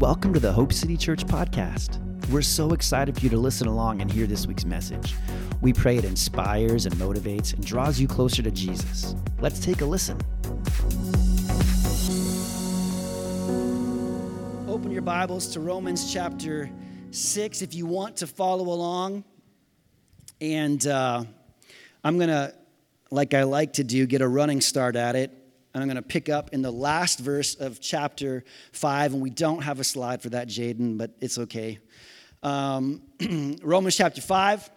welcome to the Hope City Church podcast. We're so excited for you to listen along and hear this week's message. We pray it inspires and motivates and draws you closer to Jesus. Let's take a listen. Open your Bibles to Romans chapter 6 if you want to follow along. And uh, I'm going to, like I like to do, get a running start at it and I'm going to pick up in the last verse of chapter 5. And we don't have a slide for that, Jaden, but it's okay. Um, Romans chapter 5,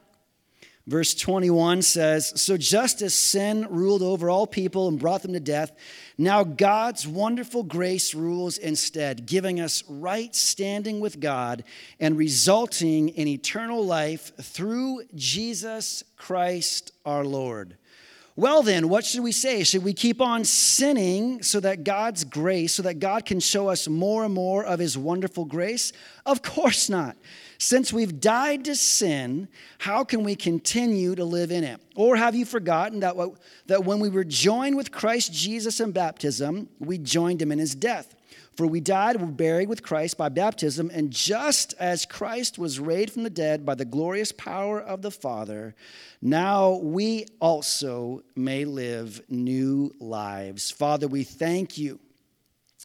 verse 21 says So just as sin ruled over all people and brought them to death, now God's wonderful grace rules instead, giving us right standing with God and resulting in eternal life through Jesus Christ our Lord. Well, then, what should we say? Should we keep on sinning so that God's grace, so that God can show us more and more of His wonderful grace? Of course not. Since we've died to sin, how can we continue to live in it? Or have you forgotten that, that when we were joined with Christ Jesus in baptism, we joined Him in His death? For we died were buried with Christ by baptism, and just as Christ was raised from the dead by the glorious power of the Father, now we also may live new lives. Father, we thank you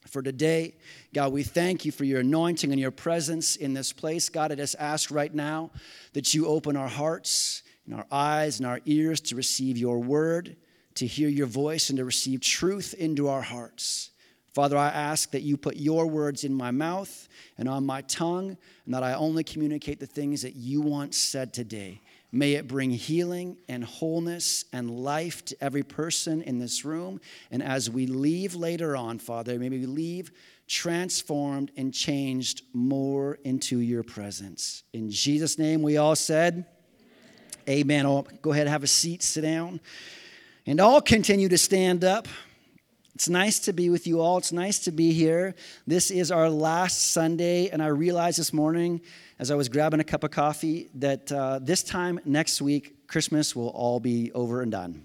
for today. God, we thank you for your anointing and your presence in this place. God, I just ask right now that you open our hearts and our eyes and our ears to receive your word, to hear your voice, and to receive truth into our hearts. Father, I ask that you put your words in my mouth and on my tongue, and that I only communicate the things that you want said today. May it bring healing and wholeness and life to every person in this room. And as we leave later on, Father, may we leave transformed and changed more into your presence. In Jesus' name, we all said, Amen. Amen. Oh, go ahead, have a seat, sit down. And all continue to stand up. It's nice to be with you all. It's nice to be here. This is our last Sunday, and I realized this morning as I was grabbing a cup of coffee that uh, this time next week, Christmas will all be over and done.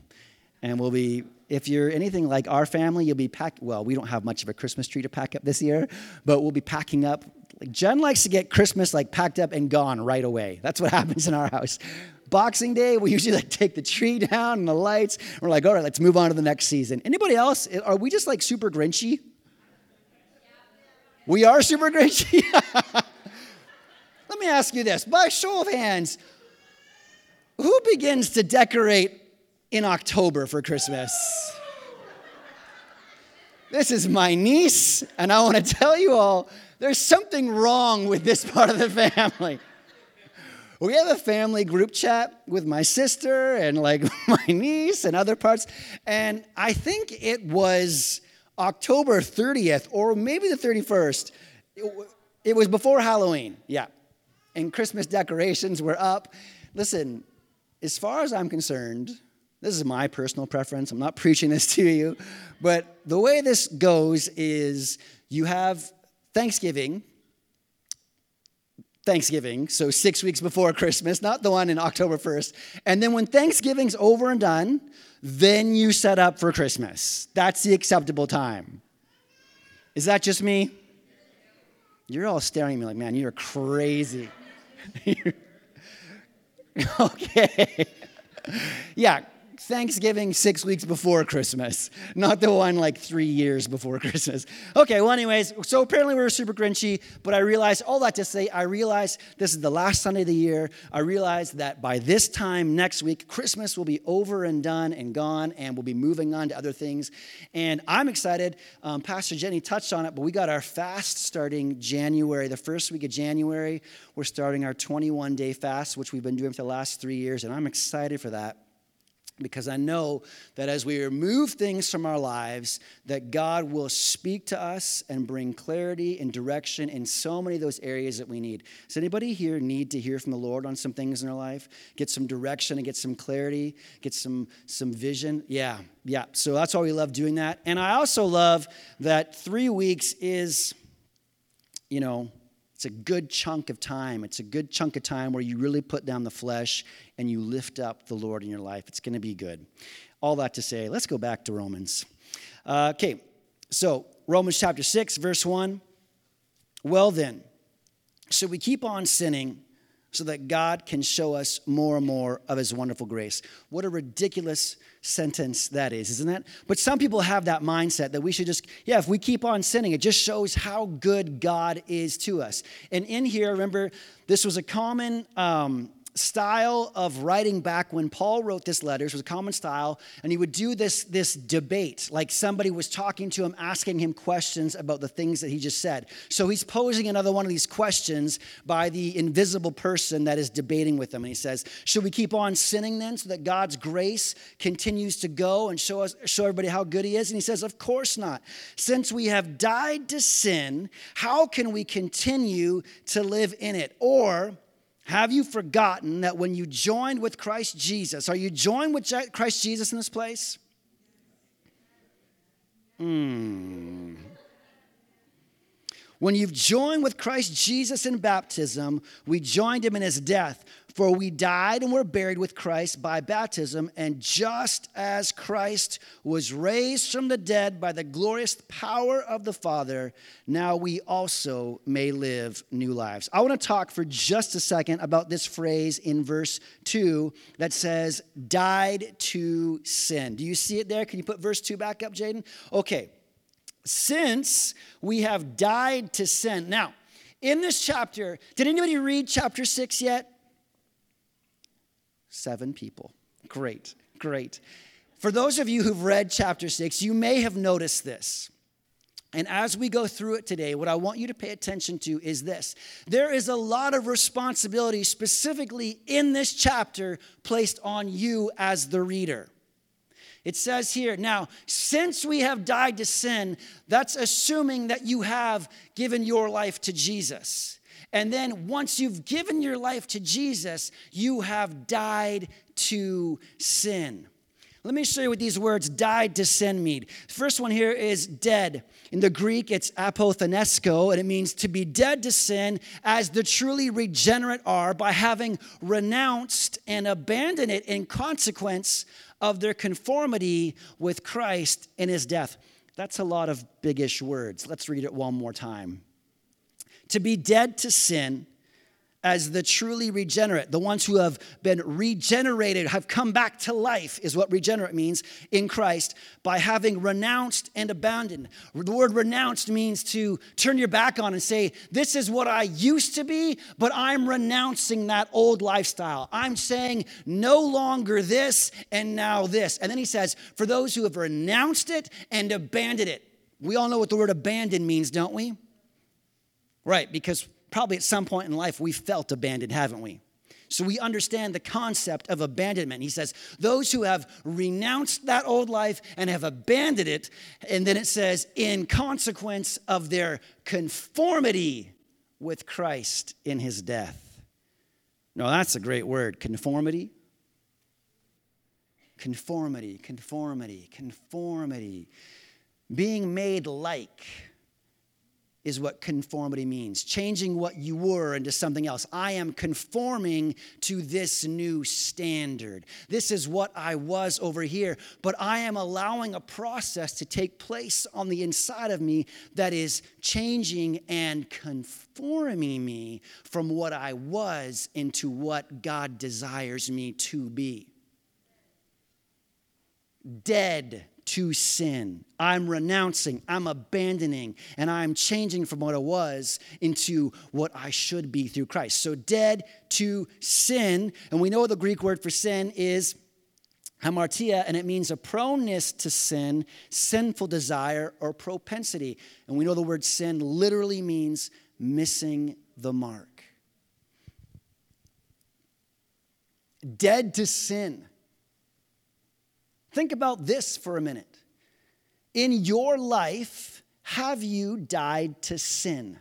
And we'll be, if you're anything like our family, you'll be packed. Well, we don't have much of a Christmas tree to pack up this year, but we'll be packing up. Jen likes to get Christmas like packed up and gone right away. That's what happens in our house. Boxing Day, we usually like take the tree down and the lights. And We're like, all right, let's move on to the next season. Anybody else? Are we just like super grinchy? We are super grinchy. Let me ask you this by show of hands, who begins to decorate in October for Christmas? This is my niece, and I want to tell you all there's something wrong with this part of the family. We have a family group chat with my sister and like my niece and other parts. And I think it was October 30th or maybe the 31st. It, was before Halloween, yeah. And Christmas decorations were up. Listen, as far as I'm concerned, this is my personal preference. I'm not preaching this to you. But the way this goes is you have Thanksgiving, Thanksgiving, so six weeks before Christmas, not the one in October 1st. And then when Thanksgiving's over and done, then you set up for Christmas. That's the acceptable time. Is that just me? You're all staring at me like, man, you're crazy. okay. yeah, Thanksgiving six weeks before Christmas, not the one like three years before Christmas. Okay, well, anyways, so apparently we were super grinchy, but I realized, all that to say, I realized this is the last Sunday of the year. I realized that by this time next week, Christmas will be over and done and gone, and we'll be moving on to other things. And I'm excited. Um, Pastor Jenny touched on it, but we got our fast starting January, the first week of January. We're starting our 21 day fast, which we've been doing for the last three years, and I'm excited for that because I know that as we remove things from our lives, that God will speak to us and bring clarity and direction in so many of those areas that we need. Does anybody here need to hear from the Lord on some things in their life? Get some direction and get some clarity, get some some vision? Yeah, yeah. So that's why we love doing that. And I also love that three weeks is, you know, it's a good chunk of time. It's a good chunk of time where you really put down the flesh and you lift up the Lord in your life. It's going to be good. All that to say, let's go back to Romans. Uh, okay, so Romans chapter 6, verse 1. Well, then, should we keep on sinning so that God can show us more and more of his wonderful grace? What a ridiculous sentence that is, isn't it? But some people have that mindset that we should just, yeah, if we keep on sinning, it just shows how good God is to us. And in here, remember, this was a common. Um, style of writing back when Paul wrote this letter was a common style, and he would do this, this debate, like somebody was talking to him, asking him questions about the things that he just said. So he's posing another one of these questions by the invisible person that is debating with him. And he says, Should we keep on sinning then so that God's grace continues to go and show us show everybody how good he is? And he says, Of course not. Since we have died to sin, how can we continue to live in it? Or have you forgotten that when you joined with Christ Jesus, are you joined with Christ Jesus in this place? Hmm. When you've joined with Christ Jesus in baptism, we joined him in his death. For we died and were buried with Christ by baptism, and just as Christ was raised from the dead by the glorious power of the Father, now we also may live new lives. I want to talk for just a second about this phrase in verse 2 that says, died to sin. Do you see it there? Can you put verse 2 back up, Jaden? Okay. Since we have died to sin. Now, in this chapter, did anybody read chapter 6 yet? Seven people. Great, great. For those of you who've read chapter six, you may have noticed this. And as we go through it today, what I want you to pay attention to is this there is a lot of responsibility, specifically in this chapter, placed on you as the reader. It says here, now, since we have died to sin, that's assuming that you have given your life to Jesus. And then once you've given your life to Jesus, you have died to sin. Let me show you what these words died to sin mean. The first one here is dead. In the Greek, it's apothenesko, and it means to be dead to sin as the truly regenerate are by having renounced and abandoned it in consequence of their conformity with Christ in his death. That's a lot of biggish words. Let's read it one more time to be dead to sin as the truly regenerate, the ones who have been regenerated, have come back to life, is what regenerate means in Christ, by having renounced and abandoned. The word renounced means to turn your back on and say, This is what I used to be, but I'm renouncing that old lifestyle. I'm saying no longer this and now this. And then he says, For those who have renounced it and abandoned it. We all know what the word abandon means, don't we? Right, because probably at some point in life we felt abandoned, haven't we? So we understand the concept of abandonment. He says, Those who have renounced that old life and have abandoned it, and then it says, in consequence of their conformity with Christ in his death. No, that's a great word conformity. Conformity, conformity, conformity. Being made like is what conformity means changing what you were into something else. I am conforming to this new standard. This is what I was over here, but I am allowing a process to take place on the inside of me that is changing and conforming me from what I was into what God desires me to be. Dead to sin. I'm renouncing, I'm abandoning, and I'm changing from what I was into what I should be through Christ. So, dead to sin. And we know the Greek word for sin is hamartia, and it means a proneness to sin, sinful desire, or propensity. And we know the word sin literally means missing the mark. Dead to sin Think about this for a minute. In your life, have you died to sin?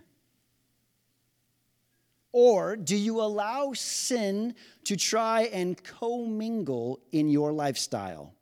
Or do you allow sin to try and commingle in your lifestyle?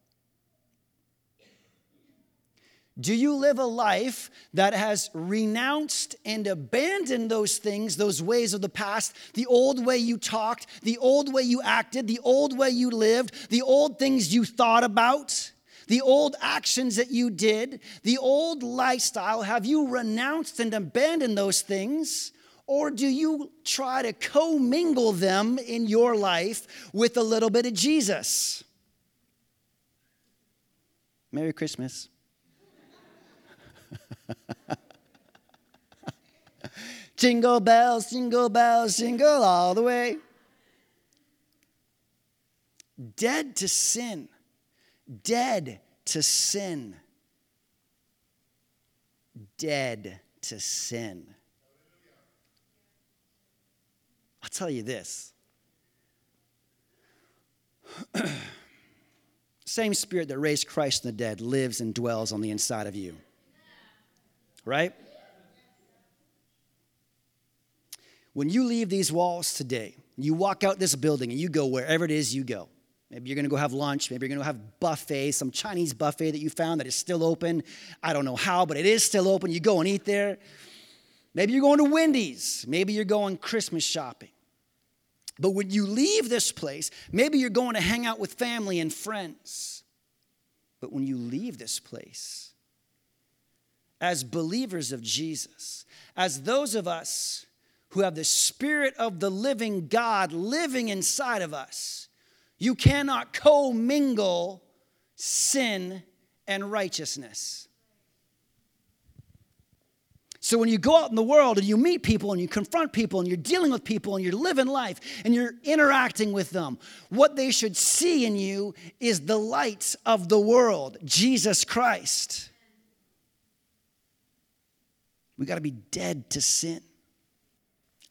Do you live a life that has renounced and abandoned those things, those ways of the past, the old way you talked, the old way you acted, the old way you lived, the old things you thought about, the old actions that you did, the old lifestyle? Have you renounced and abandoned those things? Or do you try to commingle them in your life with a little bit of Jesus? Merry Christmas. Jingle bells, jingle bells, jingle all the way. Dead to sin. Dead to sin. Dead to sin. I'll tell you this. Same spirit that raised Christ from the dead lives and dwells on the inside of you. Right? When you leave these walls today, you walk out this building and you go wherever it is you go. Maybe you're gonna go have lunch. Maybe you're gonna have buffet, some Chinese buffet that you found that is still open. I don't know how, but it is still open. You go and eat there. Maybe you're going to Wendy's. Maybe you're going Christmas shopping. But when you leave this place, maybe you're going to hang out with family and friends. But when you leave this place, as believers of Jesus, as those of us who have the Spirit of the living God living inside of us, you cannot commingle sin and righteousness. So when you go out in the world and you meet people and you confront people and you're dealing with people and you're living life and you're interacting with them, what they should see in you is the light of the world, Jesus Christ. We got to be dead to sin.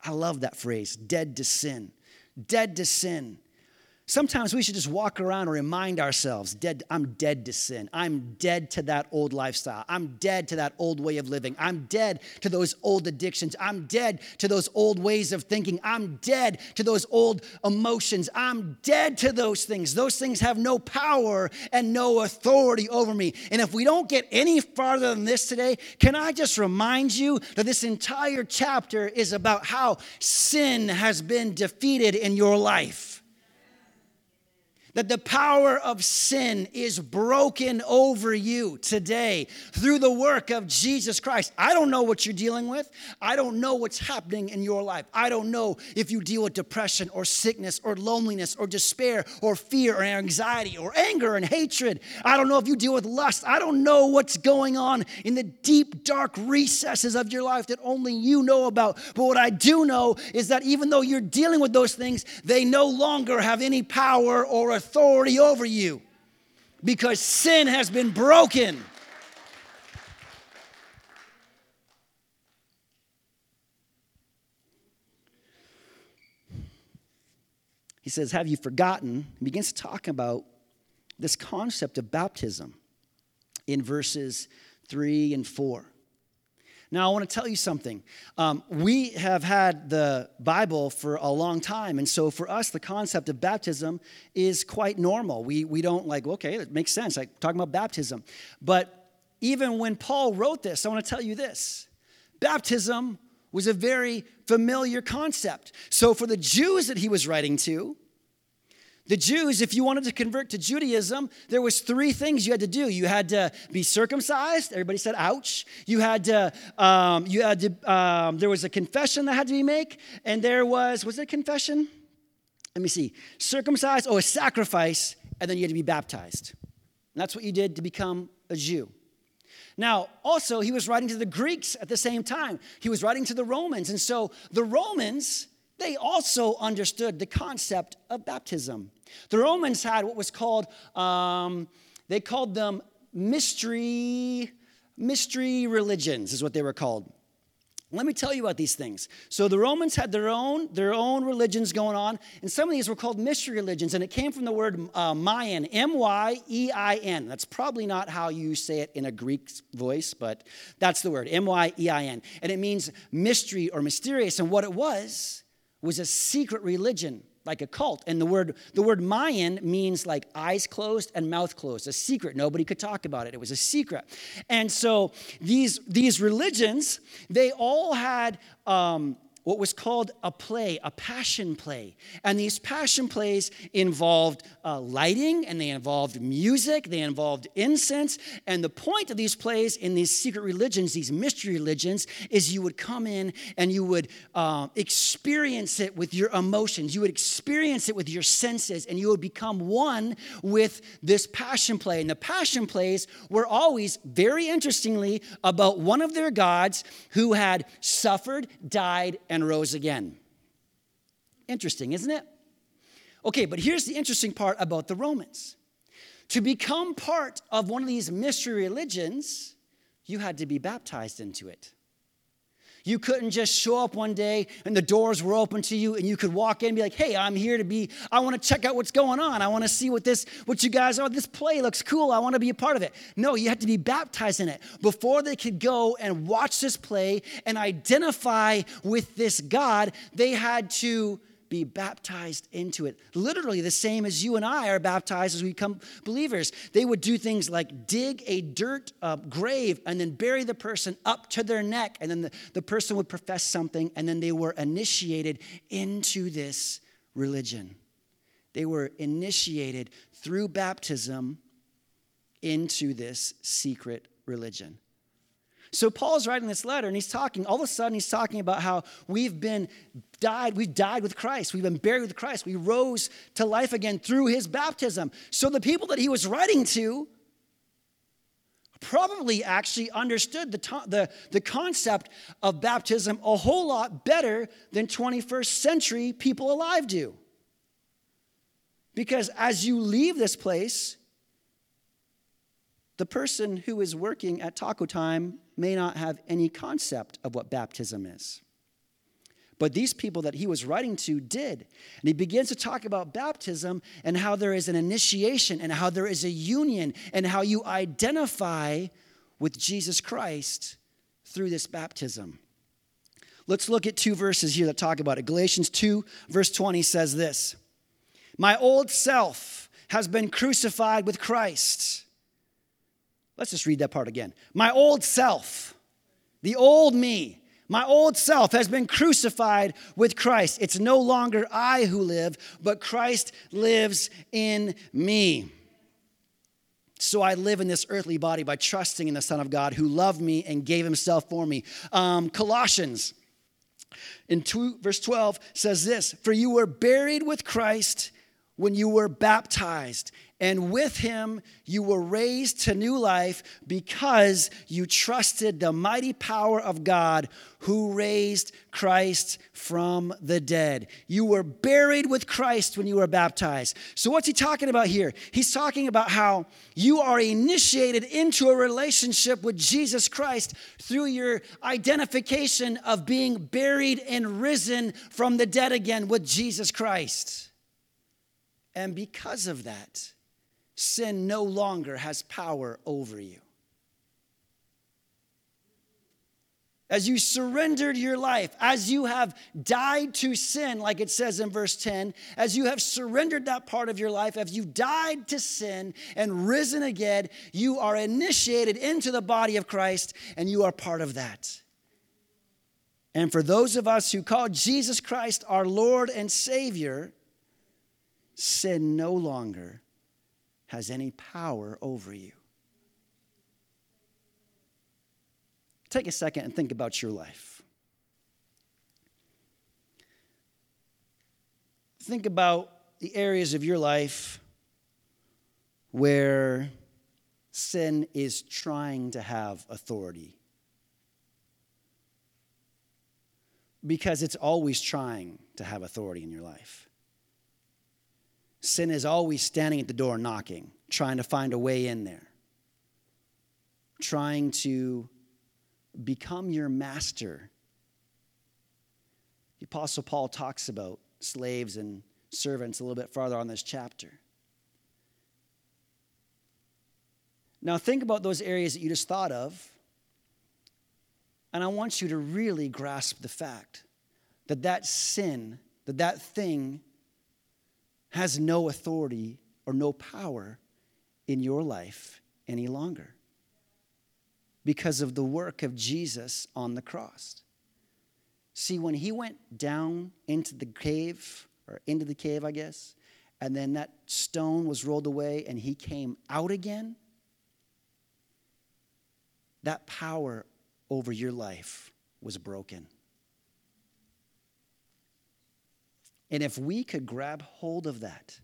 I love that phrase, dead to sin. Dead to sin. Sometimes we should just walk around and remind ourselves, dead, I'm dead to sin. I'm dead to that old lifestyle. I'm dead to that old way of living. I'm dead to those old addictions. I'm dead to those old ways of thinking. I'm dead to those old emotions. I'm dead to those things. Those things have no power and no authority over me. And if we don't get any farther than this today, can I just remind you that this entire chapter is about how sin has been defeated in your life? That the power of sin is broken over you today through the work of Jesus Christ. I don't know what you're dealing with. I don't know what's happening in your life. I don't know if you deal with depression or sickness or loneliness or despair or fear or anxiety or anger and hatred. I don't know if you deal with lust. I don't know what's going on in the deep, dark recesses of your life that only you know about. But what I do know is that even though you're dealing with those things, they no longer have any power or authority over you because sin has been broken. He says, Have you forgotten? He begins to talk about this concept of baptism in verses 3 and 4. Now, I want to tell you something. Um, we have had the Bible for a long time, and so for us, the concept of baptism is quite normal. We, we don't like, okay, it makes sense, like talking about baptism. But even when Paul wrote this, I want to tell you this baptism was a very familiar concept. So for the Jews that he was writing to, the Jews, if you wanted to convert to Judaism, there was three things you had to do. You had to be circumcised. Everybody said, "Ouch!" You had to. Um, you had to. Um, there was a confession that had to be made, and there was was it a confession? Let me see. Circumcised. Oh, a sacrifice, and then you had to be baptized. And that's what you did to become a Jew. Now, also, he was writing to the Greeks at the same time. He was writing to the Romans, and so the Romans they also understood the concept of baptism. The Romans had what was called, um, they called them mystery, mystery religions, is what they were called. Let me tell you about these things. So the Romans had their own their own religions going on, and some of these were called mystery religions, and it came from the word uh, myein, M-Y-E-I-N. That's probably not how you say it in a Greek voice, but that's the word, M-Y-E-I-N, and it means mystery or mysterious. And what it was was a secret religion like a cult. And the word the word myein means like eyes closed and mouth closed a secret. Nobody could talk about it. It was a secret. And so these these religions they all had um, what was called a play, a passion play. And these passion plays involved uh, lighting and they involved music, they involved incense. And the point of these plays in these secret religions, these mystery religions, is you would come in and you would uh, experience it with your emotions, you would experience it with your senses, and you would become one with this passion play. And the passion plays were always, very interestingly, about one of their gods who had suffered, died, and rose again. Interesting, isn't it? Okay, but here's the interesting part about the Romans. To become part of one of these mystery religions, you had to be baptized into it. You couldn't just show up one day and the doors were open to you and you could walk in and be like, hey, I'm here to be, I want to check out what's going on. I want to see what this, what you guys are. This play looks cool. I want to be a part of it. No, you had to be baptized in it. Before they could go and watch this play and identify with this God, they had to be baptized into it. Literally, the same as you and I are baptized as we become believers. They would do things like dig a dirt uh, grave and then bury the person up to their neck, and then the, the person would profess something, and then they were initiated into this religion. They were initiated through baptism into this secret religion. So Paul's writing this letter and he's talking, all of a sudden he's talking about how we've been died, we've died with Christ, we've been buried with Christ, we rose to life again through his baptism. So the people that he was writing to probably actually understood the, the, the concept of baptism a whole lot better than 21st century people alive do. Because as you leave this place, the person who is working at taco time may not have any concept of what baptism is. But these people that he was writing to did. And he begins to talk about baptism and how there is an initiation and how there is a union and how you identify with Jesus Christ through this baptism. Let's look at two verses here that talk about it. Galatians 2, verse 20 says this My old self has been crucified with Christ. Let's just read that part again. My old self, the old me, my old self has been crucified with Christ. It's no longer I who live, but Christ lives in me. So I live in this earthly body by trusting in the Son of God who loved me and gave himself for me. Um, Colossians in two, verse 12 says this For you were buried with Christ when you were baptized and with him you were raised to new life because you trusted the mighty power of God who raised Christ from the dead. You were buried with Christ when you were baptized. So, what's he talking about here? He's talking about how you are initiated into a relationship with Jesus Christ through your identification of being buried and risen from the dead again with Jesus Christ. And because of that, sin no longer has power over you. As you surrendered your life, as you have died to sin, like it says in verse 10, as you have surrendered that part of your life, as you died to sin and risen again, you are initiated into the body of Christ and you are part of that. And for those of us who call Jesus Christ our Lord and Savior, sin no longer has any power over you. Take a second and think about your life. Think about the areas of your life where sin is trying to have authority. Because it's always trying to have authority in your life. Sin is always standing at the door knocking, trying to find a way in there, trying to become your master. The Apostle Paul talks about slaves and servants a little bit farther on this chapter. Now, think about those areas that you just thought of, and I want you to really grasp the fact that that sin, that that thing has no authority or no power in your life any longer because of the work of Jesus on the cross. See, when he went down into the cave, or into the cave, I guess, and then that stone was rolled away and he came out again, that power over your life was broken. And if we could grab hold of that,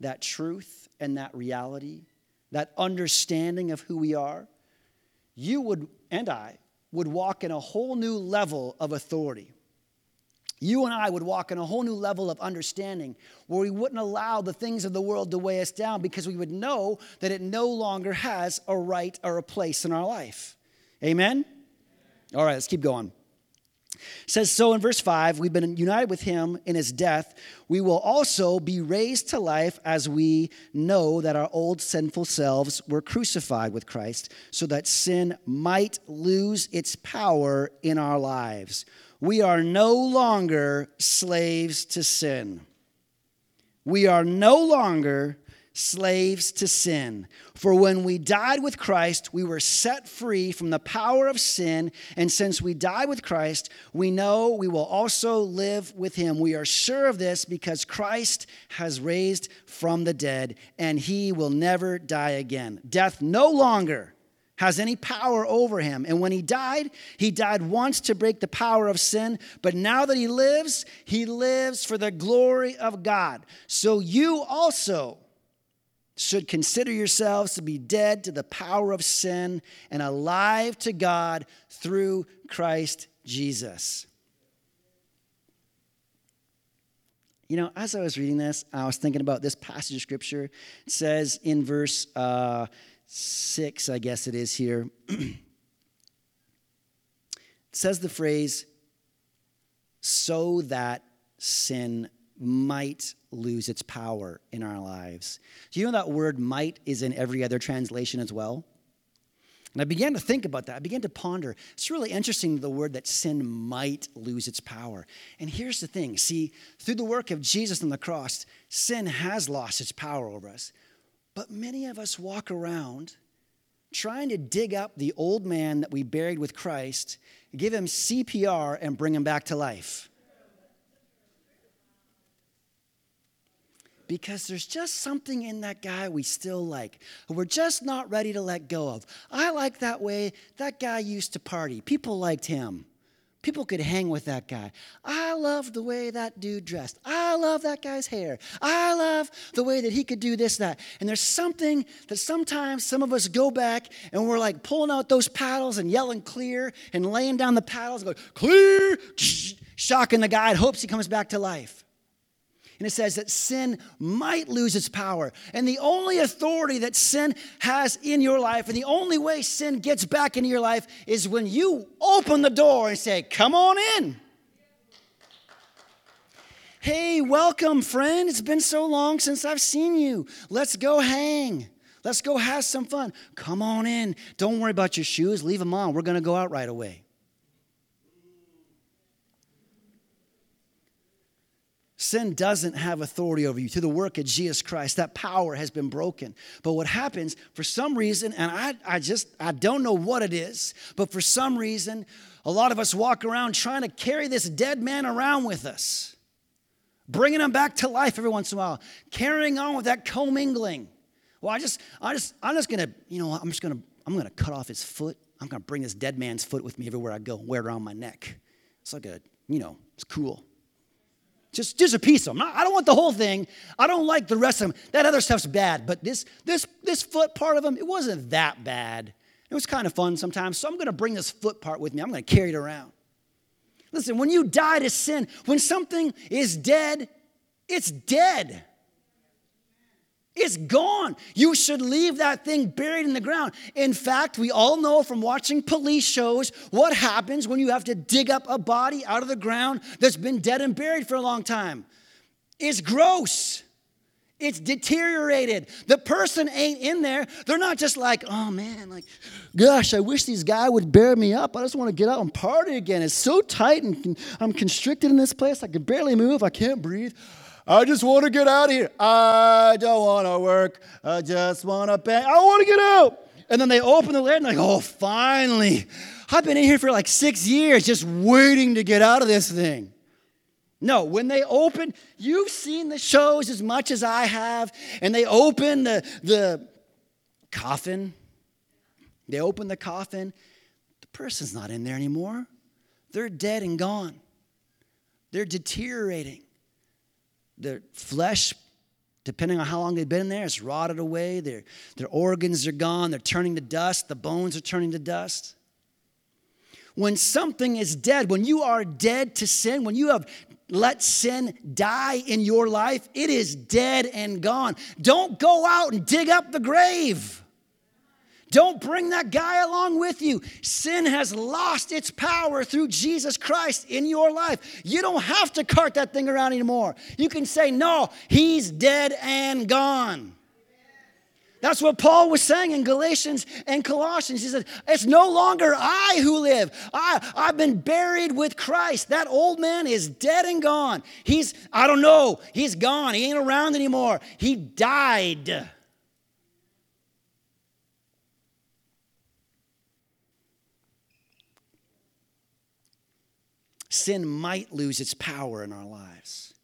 that truth and that reality, that understanding of who we are, you would, and I, would walk in a whole new level of authority. You and I would walk in a whole new level of understanding where we wouldn't allow the things of the world to weigh us down because we would know that it no longer has a right or a place in our life. Amen? All right, let's keep going. It says so in verse 5 we've been united with him in his death. We will also be raised to life as we know that our old sinful selves were crucified with Christ so that sin might lose its power in our lives. We are no longer slaves to sin. We are no longer slaves to sin. For when we died with Christ, we were set free from the power of sin. And since we died with Christ, we know we will also live with him. We are sure of this because Christ has raised from the dead, and he will never die again. Death no longer has any power over him. And when he died, he died once to break the power of sin. But now that he lives, he lives for the glory of God. So you also should consider yourselves to be dead to the power of sin and alive to God through Christ Jesus. You know, as I was reading this, I was thinking about this passage of scripture. It says in verse uh, 6, I guess it is here, it says the phrase, so that sin might lose its power in our lives. Do you know that word might is in every other translation as well? And I began to think about that. I began to ponder. It's really interesting the word that sin might lose its power. And here's the thing see, through the work of Jesus on the cross, sin has lost its power over us. But many of us walk around trying to dig up the old man that we buried with Christ, give him CPR, and bring him back to life. Because there's just something in that guy we still like. We're just not ready to let go of. I like that way that guy used to party. People liked him. People could hang with that guy. I love the way that dude dressed. I love that guy's hair. I love the way that he could do this, that. And there's something that sometimes some of us go back and we're like pulling out those paddles and yelling clear and laying down the paddles and going, clear, shocking the guy and hopes he comes back to life and it says that sin might lose its power. And the only authority that sin has in your life, and the only way sin gets back into your life, is when you open the door and say, Come on in. Hey, welcome, friend. It's been so long since I've seen you. Let's go hang. Let's go have some fun. Come on in. Don't worry about your shoes. Leave them on. We're going to go out right away. Sin doesn't have authority over you. Through the work of Jesus Christ, that power has been broken. But what happens, for some reason, and I, I just, I don't know what it is, but for some reason, a lot of us walk around trying to carry this dead man around with us, bringing him back to life every once in a while, carrying on with that commingling. Well, I just, I just, I'm just gonna, you know, I'm just gonna, I'm gonna cut off his foot. I'm gonna bring this dead man's foot with me everywhere I go, wear it around my neck. It's like a, you know, it's cool. Just, just a piece of them. I don't want the whole thing. I don't like the rest of them. That other stuff's bad, but this, this, this foot part of them, it wasn't that bad. It was kind of fun sometimes, so I'm going to bring this foot part with me. I'm going to carry it around. Listen, when you die to sin, when something is dead, it's dead. It's gone. You should leave that thing buried in the ground. In fact, we all know from watching police shows what happens when you have to dig up a body out of the ground that's been dead and buried for a long time. It's gross. It's deteriorated. The person ain't in there. They're not just like, oh man, like, gosh, I wish these guys would bear me up. I just want to get out and party again. It's so tight and I'm constricted in this place. I can barely move. I can't breathe. I just want to get out of here. I don't want to work. I just want to bang. I want to get out. And then they open the lid and like, oh, finally. I've been in here for like six years just waiting to get out of this thing. No, when they open, you've seen the shows as much as I have, and they open the, the coffin. They open the coffin. The person's not in there anymore. They're dead and gone. They're deteriorating. Their flesh, depending on how long they've been there, is rotted away. Their, their organs are gone. They're turning to dust. The bones are turning to dust. When something is dead, when you are dead to sin, when you have let sin die in your life, it is dead and gone. Don't go out and dig up the grave. Don't bring that guy along with you. Sin has lost its power through Jesus Christ in your life. You don't have to cart that thing around anymore. You can say, No, he's dead and gone. That's what Paul was saying in Galatians and Colossians. He said, It's no longer I who live. I, I've been buried with Christ. That old man is dead and gone. He's, I don't know, he's gone. He ain't around anymore. He died. Sin might lose its power in our lives.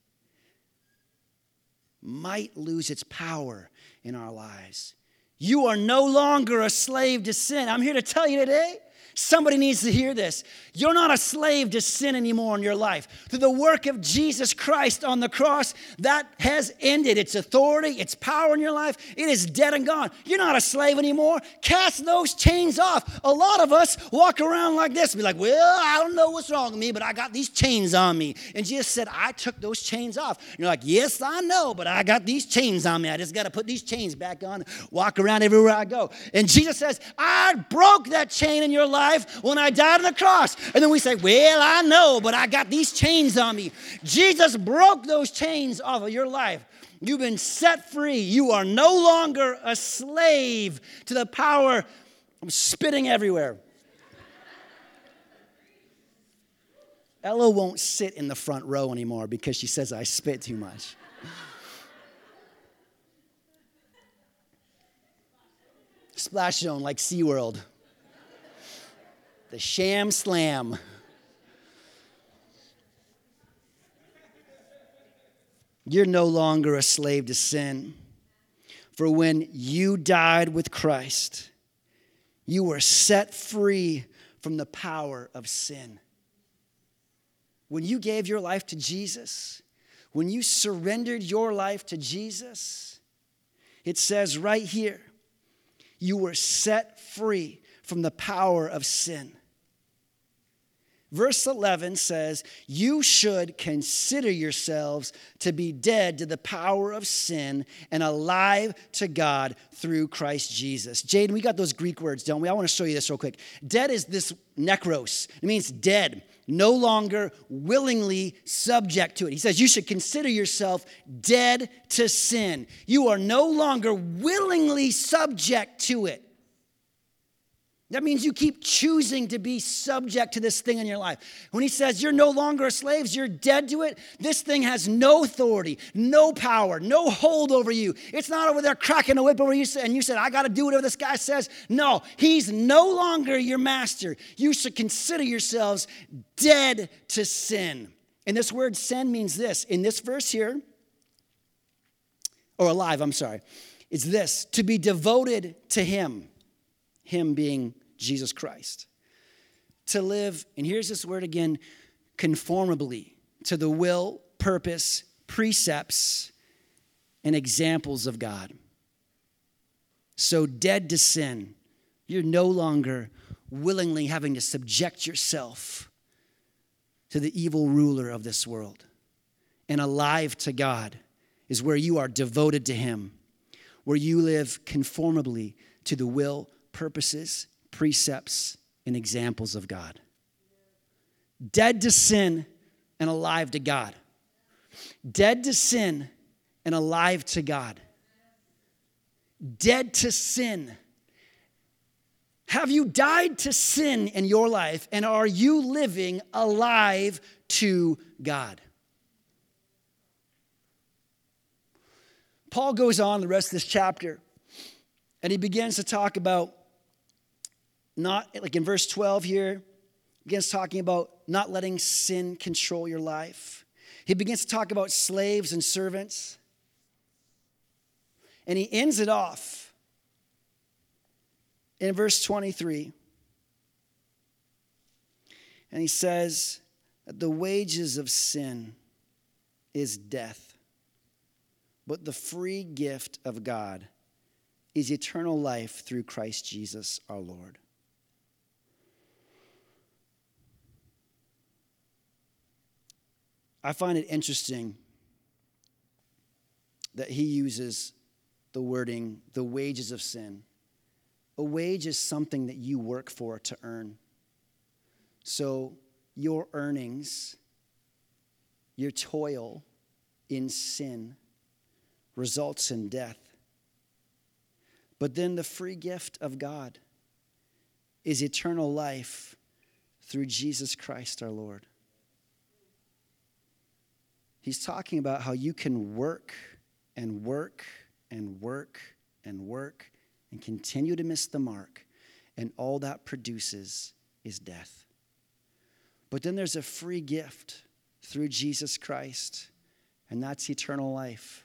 Might lose its power in our lives. You are no longer a slave to sin. I'm here to tell you today Somebody needs to hear this. You're not a slave to sin anymore in your life. Through the work of Jesus Christ on the cross, that has ended its authority, its power in your life. It is dead and gone. You're not a slave anymore. Cast those chains off. A lot of us walk around like this, be like, well, I don't know what's wrong with me, but I got these chains on me. And Jesus said, I took those chains off. And you're like, yes, I know, but I got these chains on me. I just got to put these chains back on, walk around everywhere I go. And Jesus says, I broke that chain in your life life when I died on the cross. And then we say, Well, I know, but I got these chains on me. Jesus broke those chains off of your life. You've been set free. You are no longer a slave to the power. I'm spitting everywhere. Ella won't sit in the front row anymore because she says I spit too much. Splash zone like SeaWorld the sham slam. You're no longer a slave to sin. For when you died with Christ, you were set free from the power of sin. When you gave your life to Jesus, when you surrendered your life to Jesus, it says right here, you were set free from the power of sin. Verse 11 says, You should consider yourselves to be dead to the power of sin and alive to God through Christ Jesus. Jaden, we got those Greek words, don't we? I want to show you this real quick. Dead is this necros, it means dead, no longer willingly subject to it. He says, You should consider yourself dead to sin. You are no longer willingly subject to it. That means you keep choosing to be subject to this thing in your life. When he says you're no longer slaves, you're dead to it, this thing has no authority, no power, no hold over you. It's not over there cracking a whip over you and you said, I got to do whatever this guy says. No, he's no longer your master. You should consider yourselves dead to sin. And this word sin means this. In this verse here, or alive, I'm sorry, it's this to be devoted to him him being Jesus Christ. To live, and here's this word again, conformably to the will, purpose, precepts, and examples of God. So, dead to sin, you're no longer willingly having to subject yourself to the evil ruler of this world. And alive to God is where you are devoted to Him, where you live conformably to the will, purposes, precepts, and examples of God. Dead to sin and alive to God. Dead to sin and alive to God. Dead to sin. Have you died to sin in your life and are you living alive to God? Paul goes on the rest of this chapter and he begins to talk about not like in verse 12 here, begins talking about not letting sin control your life. He begins to talk about slaves and servants. And he ends it off in verse 23. And he says that the wages of sin is death, but the free gift of God is eternal life through Christ Jesus our Lord. I find it interesting that he uses the wording, the wages of sin. A wage is something that you work for to earn. So your earnings, your toil in sin results in death. But then the free gift of God is eternal life through Jesus Christ our Lord. He's talking about how you can work and work and work and work and continue to miss the mark, and all that produces is death. But then there's a free gift through Jesus Christ, and that's eternal life.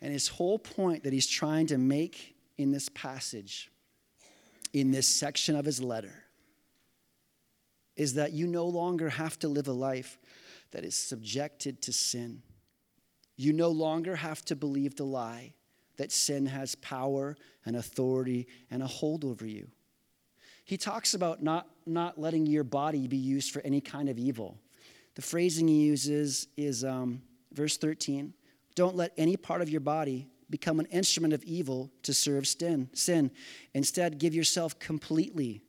And his whole point that he's trying to make in this passage, in this section of his letter, is that you no longer have to live a life that is subjected to sin. You no longer have to believe the lie that sin has power and authority and a hold over you. He talks about not, not letting your body be used for any kind of evil. The phrasing he uses is um, verse 13 Don't let any part of your body become an instrument of evil to serve sin. sin. Instead, give yourself completely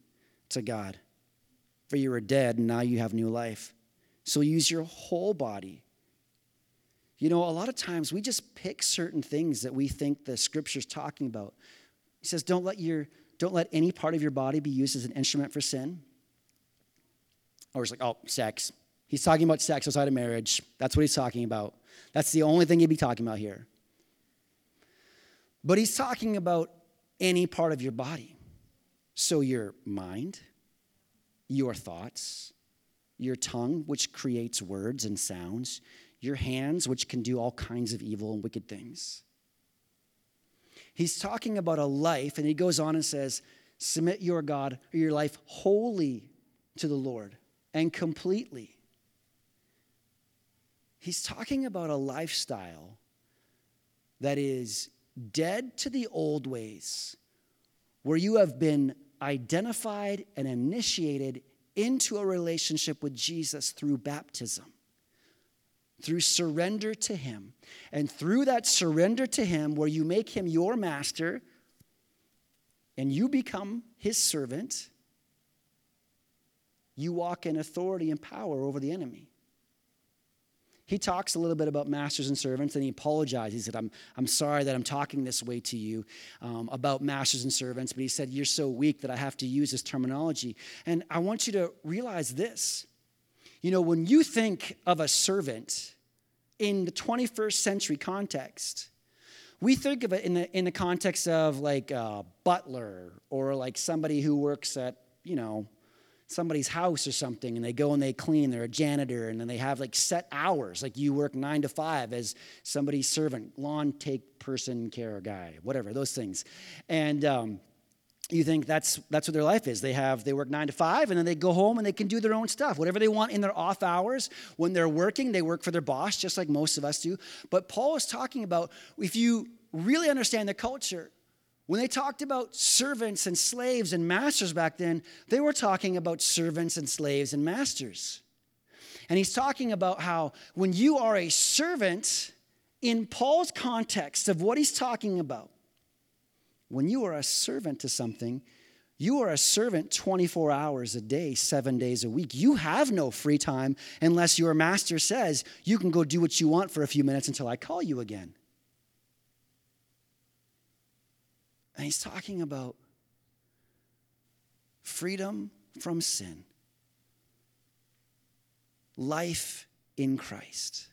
to God. For you were dead, and now you have new life. So use your whole body. You know, a lot of times we just pick certain things that we think the scripture's talking about. He says, Don't let your don't let any part of your body be used as an instrument for sin. Or it's like, oh, sex. He's talking about sex outside of marriage. That's what he's talking about. That's the only thing he'd be talking about here. But he's talking about any part of your body. So your mind, your thoughts, your tongue, which creates words and sounds, your hands, which can do all kinds of evil and wicked things, He's talking about a life, and he goes on and says, Submit your God or your life wholly to the Lord and completely. He's talking about a lifestyle that is dead to the old ways, where you have been identified and initiated into a relationship with Jesus through baptism through surrender to Him. And through that surrender to Him, where you make Him your master and you become His servant, you walk in authority and power over the enemy. He talks a little bit about masters and servants and he apologizes. He said, I'm, I'm sorry that I'm talking this way to you um, about masters and servants, but he said, You're so weak that I have to use this terminology. And I want you to realize this you know, when you think of a servant in the 21st century context, we think of it in the, in the context of like a butler or like somebody who works at, you know, somebody's house or something and they go and they clean, they're a janitor, and then they have like set hours, like you work nine to five as somebody's servant, lawn take person care guy, whatever, those things. And, um, you think that's that's what their life is. They have they work nine to five and then they go home and they can do their own stuff. Whatever they want in their off hours when they're working they work for their boss just like most of us do. But paul is talking about if you really understand the culture when they talked about servants and slaves and masters back then they were talking about servants and slaves and masters and he's talking about how when you are a servant in paul's context of what he's talking about when you are a servant to something, you are a servant 24 hours a day, seven days a week. You have no free time unless your master says you can go do what you want for a few minutes until I call you again. And he's talking about freedom from sin, life in Christ.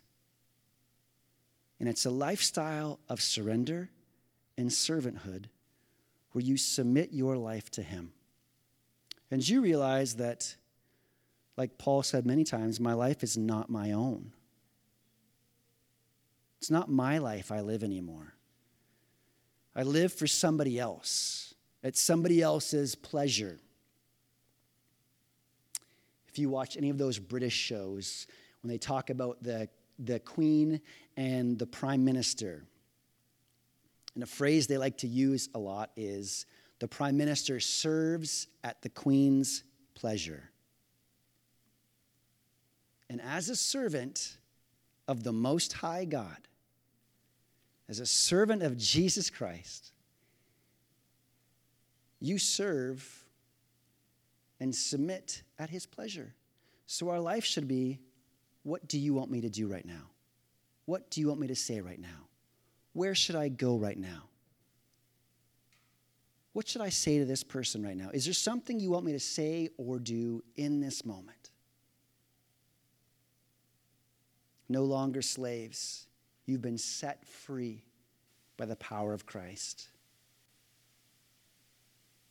And it's a lifestyle of surrender and servanthood where you submit your life to Him. And you realize that, like Paul said many times, my life is not my own. It's not my life I live anymore. I live for somebody else. at somebody else's pleasure. If you watch any of those British shows, when they talk about the, the Queen and the Prime Minister, and a phrase they like to use a lot is the Prime Minister serves at the Queen's pleasure. And as a servant of the Most High God, as a servant of Jesus Christ, you serve and submit at his pleasure. So our life should be what do you want me to do right now? What do you want me to say right now? Where should I go right now? What should I say to this person right now? Is there something you want me to say or do in this moment? No longer slaves. You've been set free by the power of Christ.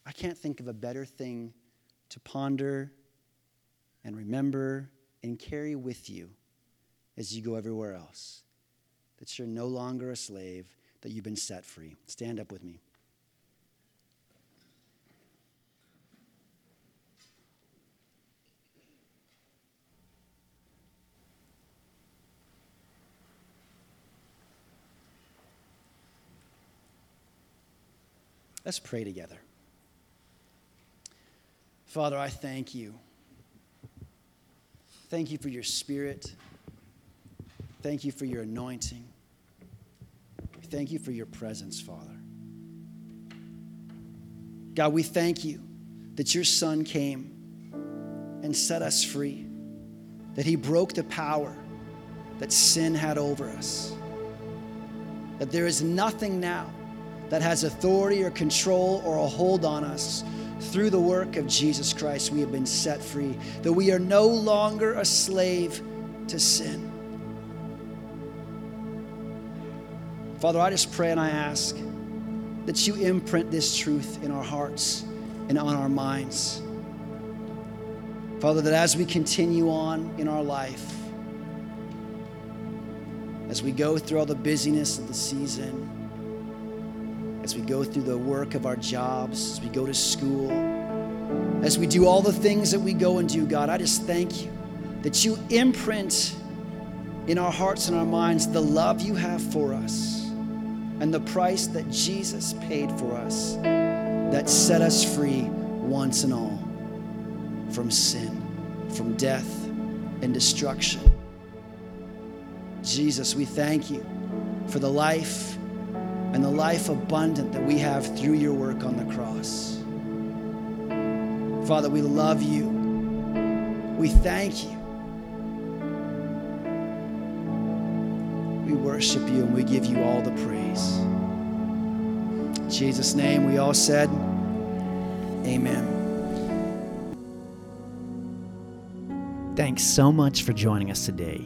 I can't think of a better thing to ponder and remember and carry with you as you go everywhere else that you're no longer a slave, that you've been set free. Stand up with me. Let's pray together. Father, I thank you. Thank you for your spirit. Thank you for your anointing. Thank you for your presence, Father. God, we thank you that your Son came and set us free, that he broke the power that sin had over us, that there is nothing now that has authority or control or a hold on us. Through the work of Jesus Christ, we have been set free, that we are no longer a slave to sin. Father, I just pray and I ask that you imprint this truth in our hearts and on our minds. Father, that as we continue on in our life, as we go through all the busyness of the season, as we go through the work of our jobs, as we go to school, as we do all the things that we go and do, God, I just thank you that you imprint in our hearts and our minds the love you have for us and the price that Jesus paid for us that set us free once and all from sin, from death and destruction. Jesus, we thank you for the life and the life abundant that we have through your work on the cross. Father, we love you. We thank you. We worship you and we give you all the praise. In Jesus' name, we all said, Amen. Thanks so much for joining us today.